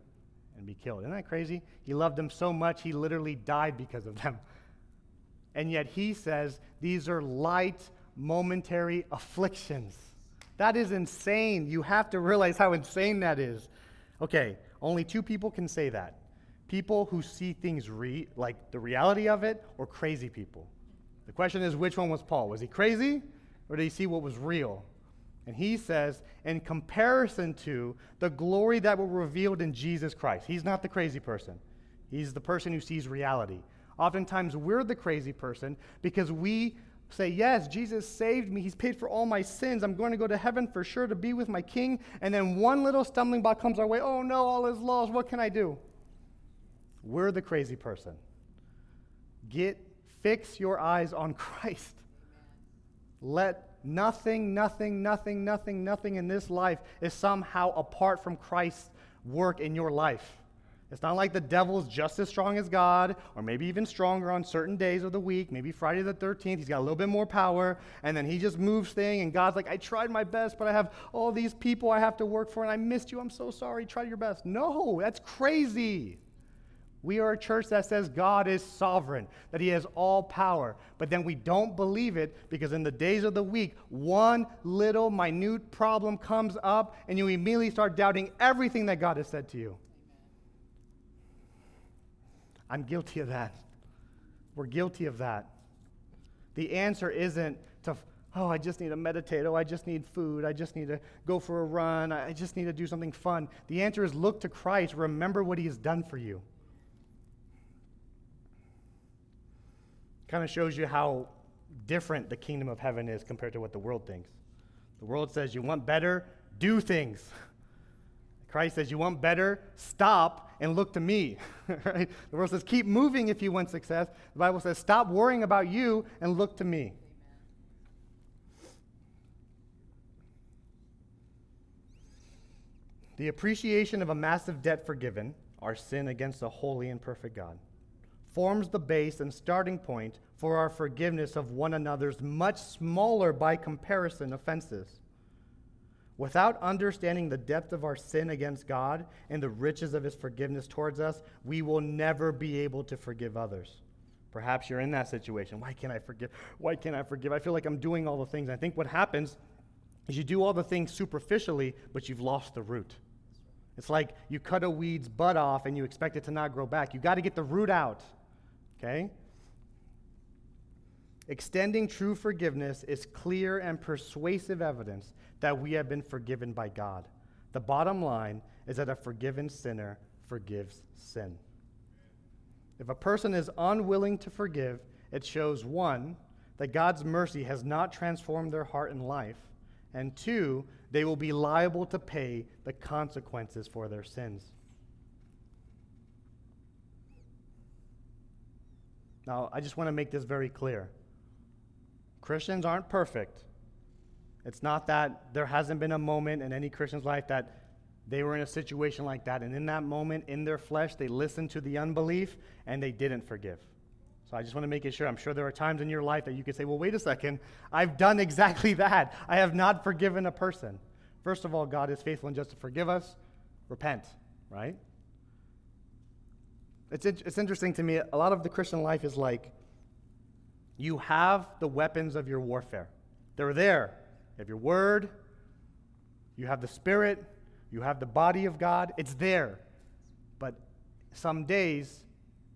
and be killed. Isn't that crazy? He loved them so much, he literally died because of them. And yet he says these are light, momentary afflictions. That is insane. You have to realize how insane that is. Okay, only two people can say that people who see things re- like the reality of it, or crazy people. The question is which one was Paul? Was he crazy, or did he see what was real? And he says, in comparison to the glory that was revealed in Jesus Christ, he's not the crazy person. He's the person who sees reality. Oftentimes, we're the crazy person because we say, Yes, Jesus saved me. He's paid for all my sins. I'm going to go to heaven for sure to be with my king. And then one little stumbling block comes our way. Oh no, all is lost. What can I do? We're the crazy person. Get fix your eyes on Christ. Let Nothing, nothing, nothing, nothing, nothing in this life is somehow apart from Christ's work in your life. It's not like the devil's just as strong as God, or maybe even stronger on certain days of the week. Maybe Friday the 13th, he's got a little bit more power, and then he just moves things, and God's like, I tried my best, but I have all these people I have to work for, and I missed you. I'm so sorry. Try your best. No, that's crazy. We are a church that says God is sovereign, that He has all power. But then we don't believe it because in the days of the week, one little minute problem comes up and you immediately start doubting everything that God has said to you. I'm guilty of that. We're guilty of that. The answer isn't to, oh, I just need to meditate. Oh, I just need food. I just need to go for a run. I just need to do something fun. The answer is look to Christ. Remember what He has done for you. Kind of shows you how different the kingdom of heaven is compared to what the world thinks. The world says you want better, do things. Christ says you want better, stop and look to me. right? The world says keep moving if you want success. The Bible says stop worrying about you and look to me. The appreciation of a massive debt forgiven, our sin against a holy and perfect God forms the base and starting point for our forgiveness of one another's much smaller by comparison offenses. Without understanding the depth of our sin against God and the riches of his forgiveness towards us, we will never be able to forgive others. Perhaps you're in that situation. Why can't I forgive? Why can't I forgive? I feel like I'm doing all the things. I think what happens is you do all the things superficially, but you've lost the root. It's like you cut a weed's butt off and you expect it to not grow back. You got to get the root out. Okay? Extending true forgiveness is clear and persuasive evidence that we have been forgiven by God. The bottom line is that a forgiven sinner forgives sin. If a person is unwilling to forgive, it shows one, that God's mercy has not transformed their heart and life, and two, they will be liable to pay the consequences for their sins. Now, I just want to make this very clear. Christians aren't perfect. It's not that there hasn't been a moment in any Christian's life that they were in a situation like that, and in that moment, in their flesh, they listened to the unbelief and they didn't forgive. So I just want to make it sure. I'm sure there are times in your life that you could say, well, wait a second, I've done exactly that. I have not forgiven a person. First of all, God is faithful and just to forgive us. Repent, right? It's, it's interesting to me. A lot of the Christian life is like you have the weapons of your warfare, they're there. You have your word, you have the spirit, you have the body of God. It's there. But some days,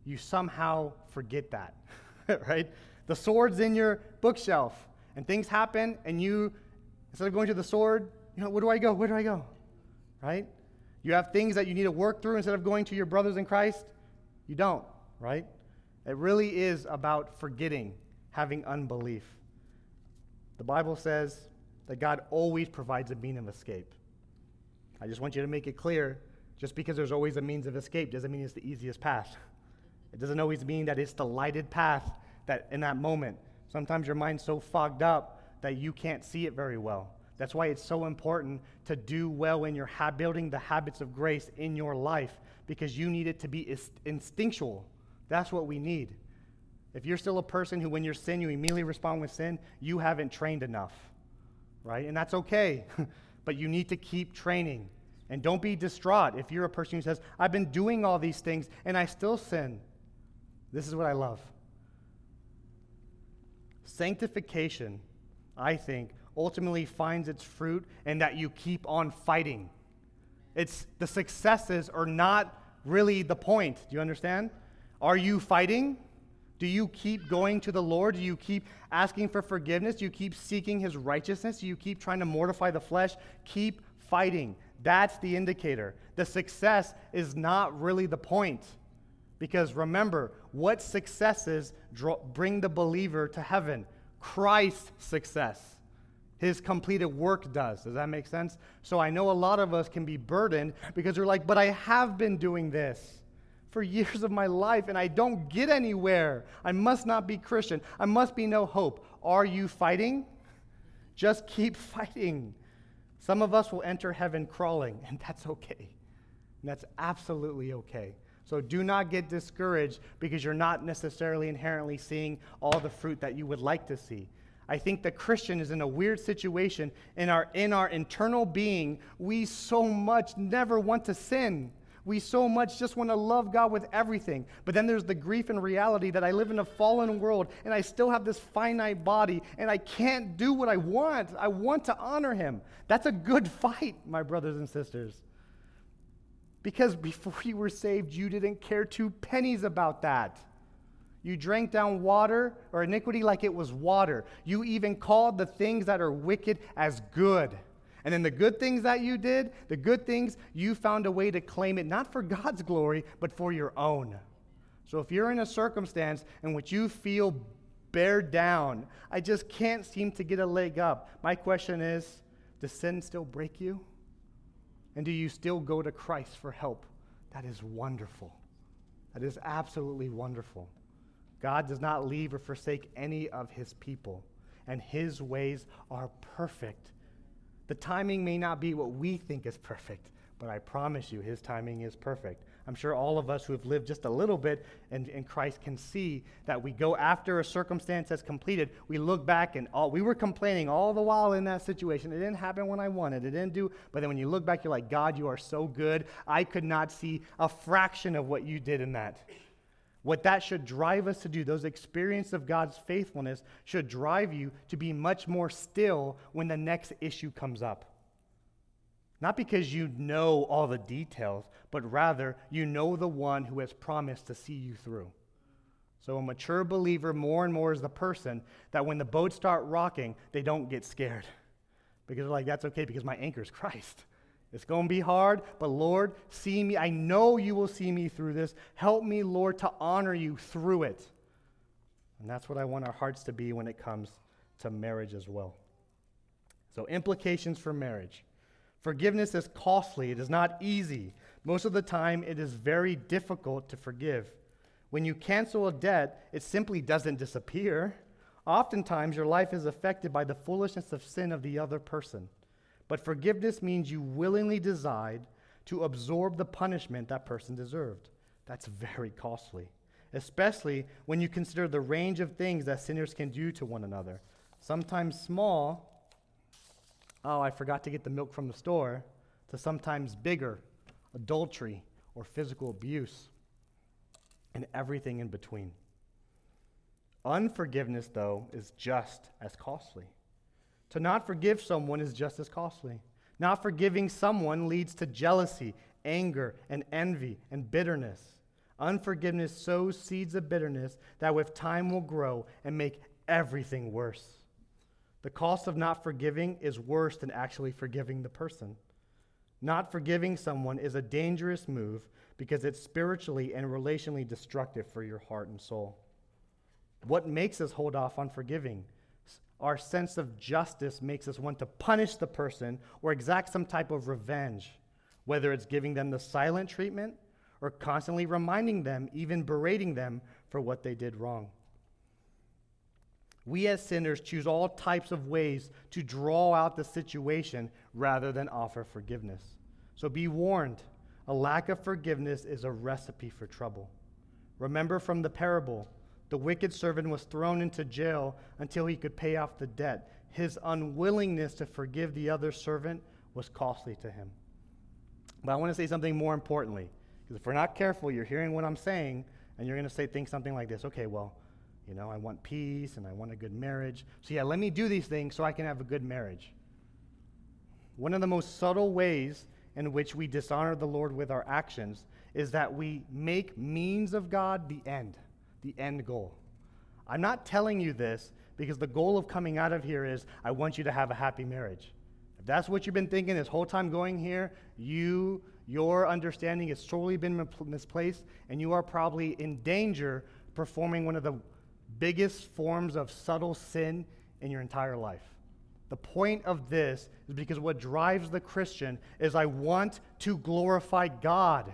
you somehow forget that, right? The sword's in your bookshelf, and things happen, and you, instead of going to the sword, you know, where do I go? Where do I go? Right? You have things that you need to work through instead of going to your brothers in Christ. You don't, right? It really is about forgetting, having unbelief. The Bible says that God always provides a means of escape. I just want you to make it clear just because there's always a means of escape doesn't mean it's the easiest path. It doesn't always mean that it's the lighted path that in that moment. Sometimes your mind's so fogged up that you can't see it very well. That's why it's so important to do well in your ha- building the habits of grace in your life because you need it to be instinctual. That's what we need. If you're still a person who, when you're sin, you immediately respond with sin, you haven't trained enough, right? And that's okay. but you need to keep training. And don't be distraught if you're a person who says, I've been doing all these things and I still sin. This is what I love. Sanctification, I think, ultimately finds its fruit and that you keep on fighting. It's the successes are not really the point. Do you understand? Are you fighting? Do you keep going to the Lord? Do you keep asking for forgiveness? Do you keep seeking his righteousness? Do you keep trying to mortify the flesh? Keep fighting. That's the indicator. The success is not really the point. Because remember, what successes draw, bring the believer to heaven? Christ's success. His completed work does. Does that make sense? So I know a lot of us can be burdened because we're like, but I have been doing this for years of my life and I don't get anywhere. I must not be Christian. I must be no hope. Are you fighting? Just keep fighting. Some of us will enter heaven crawling, and that's okay. And that's absolutely okay. So do not get discouraged because you're not necessarily inherently seeing all the fruit that you would like to see. I think the Christian is in a weird situation. In our, in our internal being, we so much never want to sin. We so much just want to love God with everything. But then there's the grief and reality that I live in a fallen world and I still have this finite body and I can't do what I want. I want to honor Him. That's a good fight, my brothers and sisters. Because before you were saved, you didn't care two pennies about that. You drank down water or iniquity like it was water. You even called the things that are wicked as good. And then the good things that you did, the good things, you found a way to claim it not for God's glory, but for your own. So if you're in a circumstance in which you feel bear down, I just can't seem to get a leg up, my question is does sin still break you? And do you still go to Christ for help? That is wonderful. That is absolutely wonderful. God does not leave or forsake any of his people, and his ways are perfect. The timing may not be what we think is perfect, but I promise you, his timing is perfect. I'm sure all of us who have lived just a little bit in, in Christ can see that we go after a circumstance that's completed, we look back and all, we were complaining all the while in that situation. It didn't happen when I wanted, it didn't do, but then when you look back, you're like, God, you are so good. I could not see a fraction of what you did in that. What that should drive us to do, those experiences of God's faithfulness, should drive you to be much more still when the next issue comes up. Not because you know all the details, but rather you know the one who has promised to see you through. So, a mature believer more and more is the person that when the boats start rocking, they don't get scared. Because they're like, that's okay because my anchor is Christ. It's going to be hard, but Lord, see me. I know you will see me through this. Help me, Lord, to honor you through it. And that's what I want our hearts to be when it comes to marriage as well. So, implications for marriage. Forgiveness is costly, it is not easy. Most of the time, it is very difficult to forgive. When you cancel a debt, it simply doesn't disappear. Oftentimes, your life is affected by the foolishness of sin of the other person. But forgiveness means you willingly decide to absorb the punishment that person deserved. That's very costly, especially when you consider the range of things that sinners can do to one another. Sometimes small, oh, I forgot to get the milk from the store, to sometimes bigger, adultery or physical abuse, and everything in between. Unforgiveness, though, is just as costly. To not forgive someone is just as costly. Not forgiving someone leads to jealousy, anger, and envy and bitterness. Unforgiveness sows seeds of bitterness that with time will grow and make everything worse. The cost of not forgiving is worse than actually forgiving the person. Not forgiving someone is a dangerous move because it's spiritually and relationally destructive for your heart and soul. What makes us hold off on forgiving? Our sense of justice makes us want to punish the person or exact some type of revenge, whether it's giving them the silent treatment or constantly reminding them, even berating them for what they did wrong. We as sinners choose all types of ways to draw out the situation rather than offer forgiveness. So be warned a lack of forgiveness is a recipe for trouble. Remember from the parable the wicked servant was thrown into jail until he could pay off the debt. His unwillingness to forgive the other servant was costly to him. But I want to say something more importantly. Because if we're not careful, you're hearing what I'm saying, and you're going to say think something like this okay, well, you know, I want peace and I want a good marriage. So, yeah, let me do these things so I can have a good marriage. One of the most subtle ways in which we dishonor the Lord with our actions is that we make means of God the end, the end goal. I'm not telling you this because the goal of coming out of here is I want you to have a happy marriage. If that's what you've been thinking this whole time going here, you your understanding has sorely been misplaced and you are probably in danger performing one of the biggest forms of subtle sin in your entire life. The point of this is because what drives the Christian is I want to glorify God.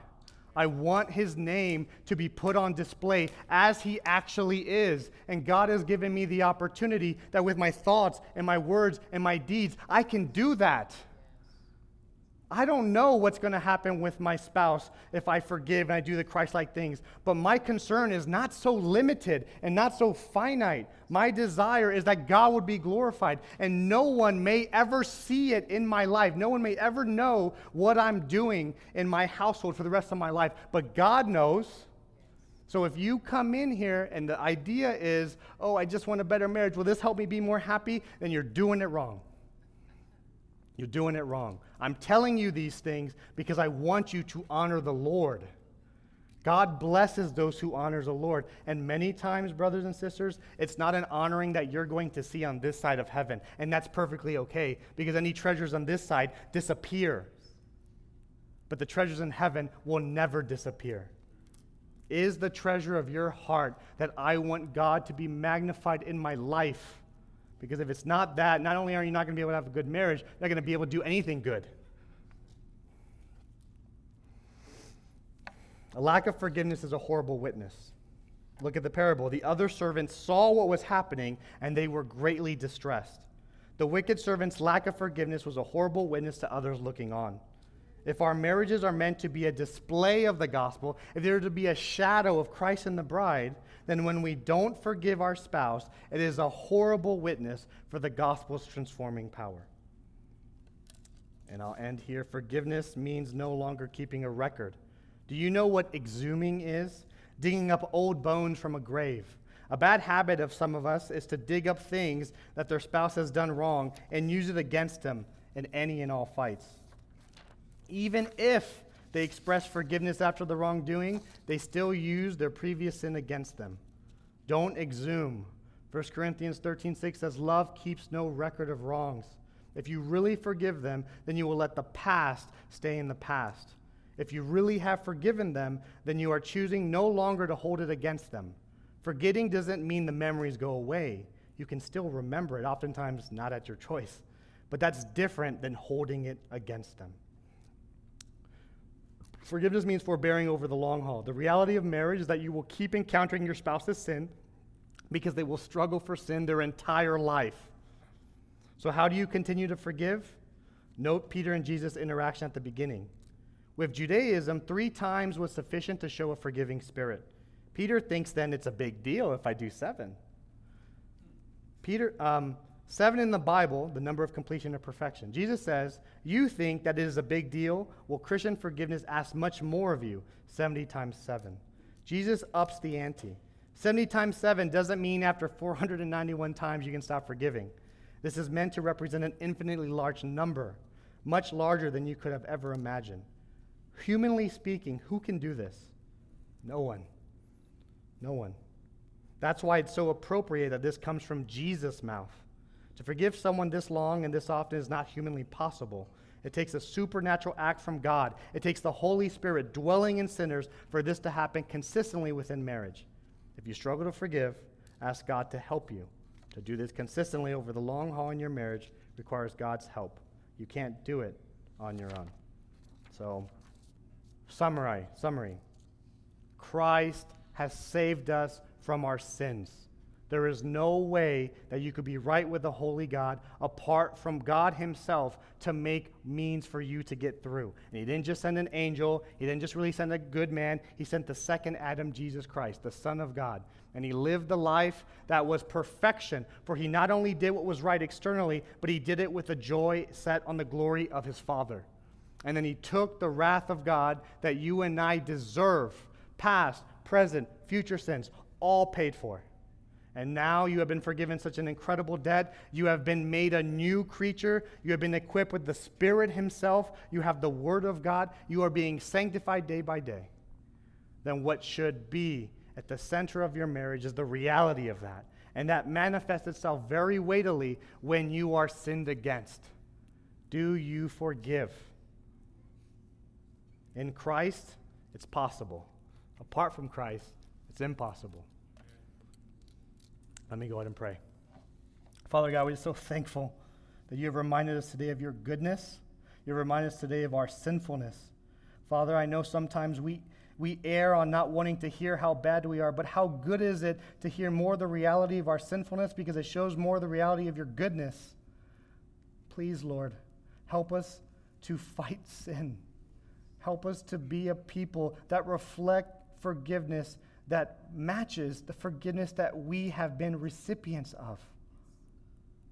I want his name to be put on display as he actually is. And God has given me the opportunity that with my thoughts and my words and my deeds, I can do that. I don't know what's going to happen with my spouse if I forgive and I do the Christ like things, but my concern is not so limited and not so finite. My desire is that God would be glorified, and no one may ever see it in my life. No one may ever know what I'm doing in my household for the rest of my life, but God knows. So if you come in here and the idea is, oh, I just want a better marriage, will this help me be more happy? Then you're doing it wrong. You're doing it wrong. I'm telling you these things because I want you to honor the Lord. God blesses those who honors the Lord. And many times, brothers and sisters, it's not an honoring that you're going to see on this side of heaven. And that's perfectly okay because any treasures on this side disappear. But the treasures in heaven will never disappear. Is the treasure of your heart that I want God to be magnified in my life? Because if it's not that, not only are you not going to be able to have a good marriage, you're not going to be able to do anything good. A lack of forgiveness is a horrible witness. Look at the parable. The other servants saw what was happening and they were greatly distressed. The wicked servant's lack of forgiveness was a horrible witness to others looking on. If our marriages are meant to be a display of the gospel, if they're to be a shadow of Christ and the bride, then when we don't forgive our spouse, it is a horrible witness for the gospel's transforming power. And I'll end here. Forgiveness means no longer keeping a record. Do you know what exhuming is? Digging up old bones from a grave. A bad habit of some of us is to dig up things that their spouse has done wrong and use it against them in any and all fights. Even if they express forgiveness after the wrongdoing, they still use their previous sin against them. Don't exhume. 1 Corinthians 13 6 says, Love keeps no record of wrongs. If you really forgive them, then you will let the past stay in the past. If you really have forgiven them, then you are choosing no longer to hold it against them. Forgetting doesn't mean the memories go away. You can still remember it, oftentimes not at your choice. But that's different than holding it against them. Forgiveness means forbearing over the long haul. The reality of marriage is that you will keep encountering your spouse's sin because they will struggle for sin their entire life. So, how do you continue to forgive? Note Peter and Jesus' interaction at the beginning. With Judaism, three times was sufficient to show a forgiving spirit. Peter thinks then it's a big deal if I do seven. Peter, um, Seven in the Bible, the number of completion of perfection. Jesus says, You think that it is a big deal? Well, Christian forgiveness asks much more of you 70 times 7. Jesus ups the ante. 70 times 7 doesn't mean after 491 times you can stop forgiving. This is meant to represent an infinitely large number, much larger than you could have ever imagined. Humanly speaking, who can do this? No one. No one. That's why it's so appropriate that this comes from Jesus' mouth. To forgive someone this long and this often is not humanly possible. It takes a supernatural act from God. It takes the Holy Spirit dwelling in sinners for this to happen consistently within marriage. If you struggle to forgive, ask God to help you. To do this consistently over the long haul in your marriage requires God's help. You can't do it on your own. So, summary, summary. Christ has saved us from our sins. There is no way that you could be right with the holy God apart from God Himself to make means for you to get through. And He didn't just send an angel, He didn't just really send a good man, He sent the second Adam, Jesus Christ, the Son of God. And He lived the life that was perfection, for He not only did what was right externally, but He did it with a joy set on the glory of His Father. And then he took the wrath of God that you and I deserve, past, present, future sins, all paid for. And now you have been forgiven such an incredible debt. You have been made a new creature. You have been equipped with the Spirit Himself. You have the Word of God. You are being sanctified day by day. Then what should be at the center of your marriage is the reality of that. And that manifests itself very weightily when you are sinned against. Do you forgive? In Christ, it's possible. Apart from Christ, it's impossible. Let me go ahead and pray. Father God, we're so thankful that you have reminded us today of your goodness. You have reminded us today of our sinfulness. Father, I know sometimes we, we err on not wanting to hear how bad we are, but how good is it to hear more the reality of our sinfulness because it shows more the reality of your goodness. Please, Lord, help us to fight sin. Help us to be a people that reflect forgiveness that matches the forgiveness that we have been recipients of.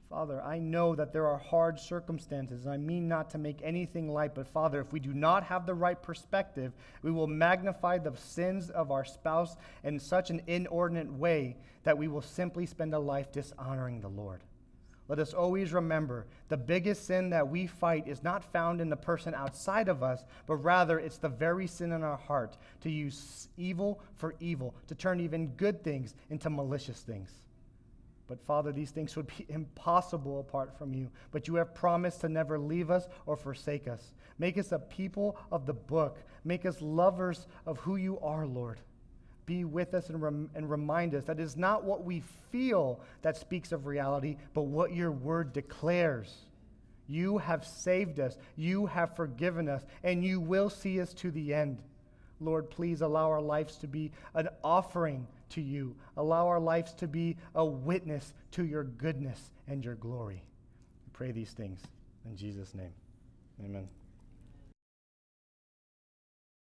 Father, I know that there are hard circumstances, and I mean not to make anything light, but Father, if we do not have the right perspective, we will magnify the sins of our spouse in such an inordinate way that we will simply spend a life dishonoring the Lord. Let us always remember the biggest sin that we fight is not found in the person outside of us, but rather it's the very sin in our heart to use evil for evil, to turn even good things into malicious things. But Father, these things would be impossible apart from you. But you have promised to never leave us or forsake us. Make us a people of the book. Make us lovers of who you are, Lord be with us and, rem- and remind us that it is not what we feel that speaks of reality, but what your word declares. You have saved us, you have forgiven us, and you will see us to the end. Lord, please allow our lives to be an offering to you. Allow our lives to be a witness to your goodness and your glory. We pray these things in Jesus' name. Amen.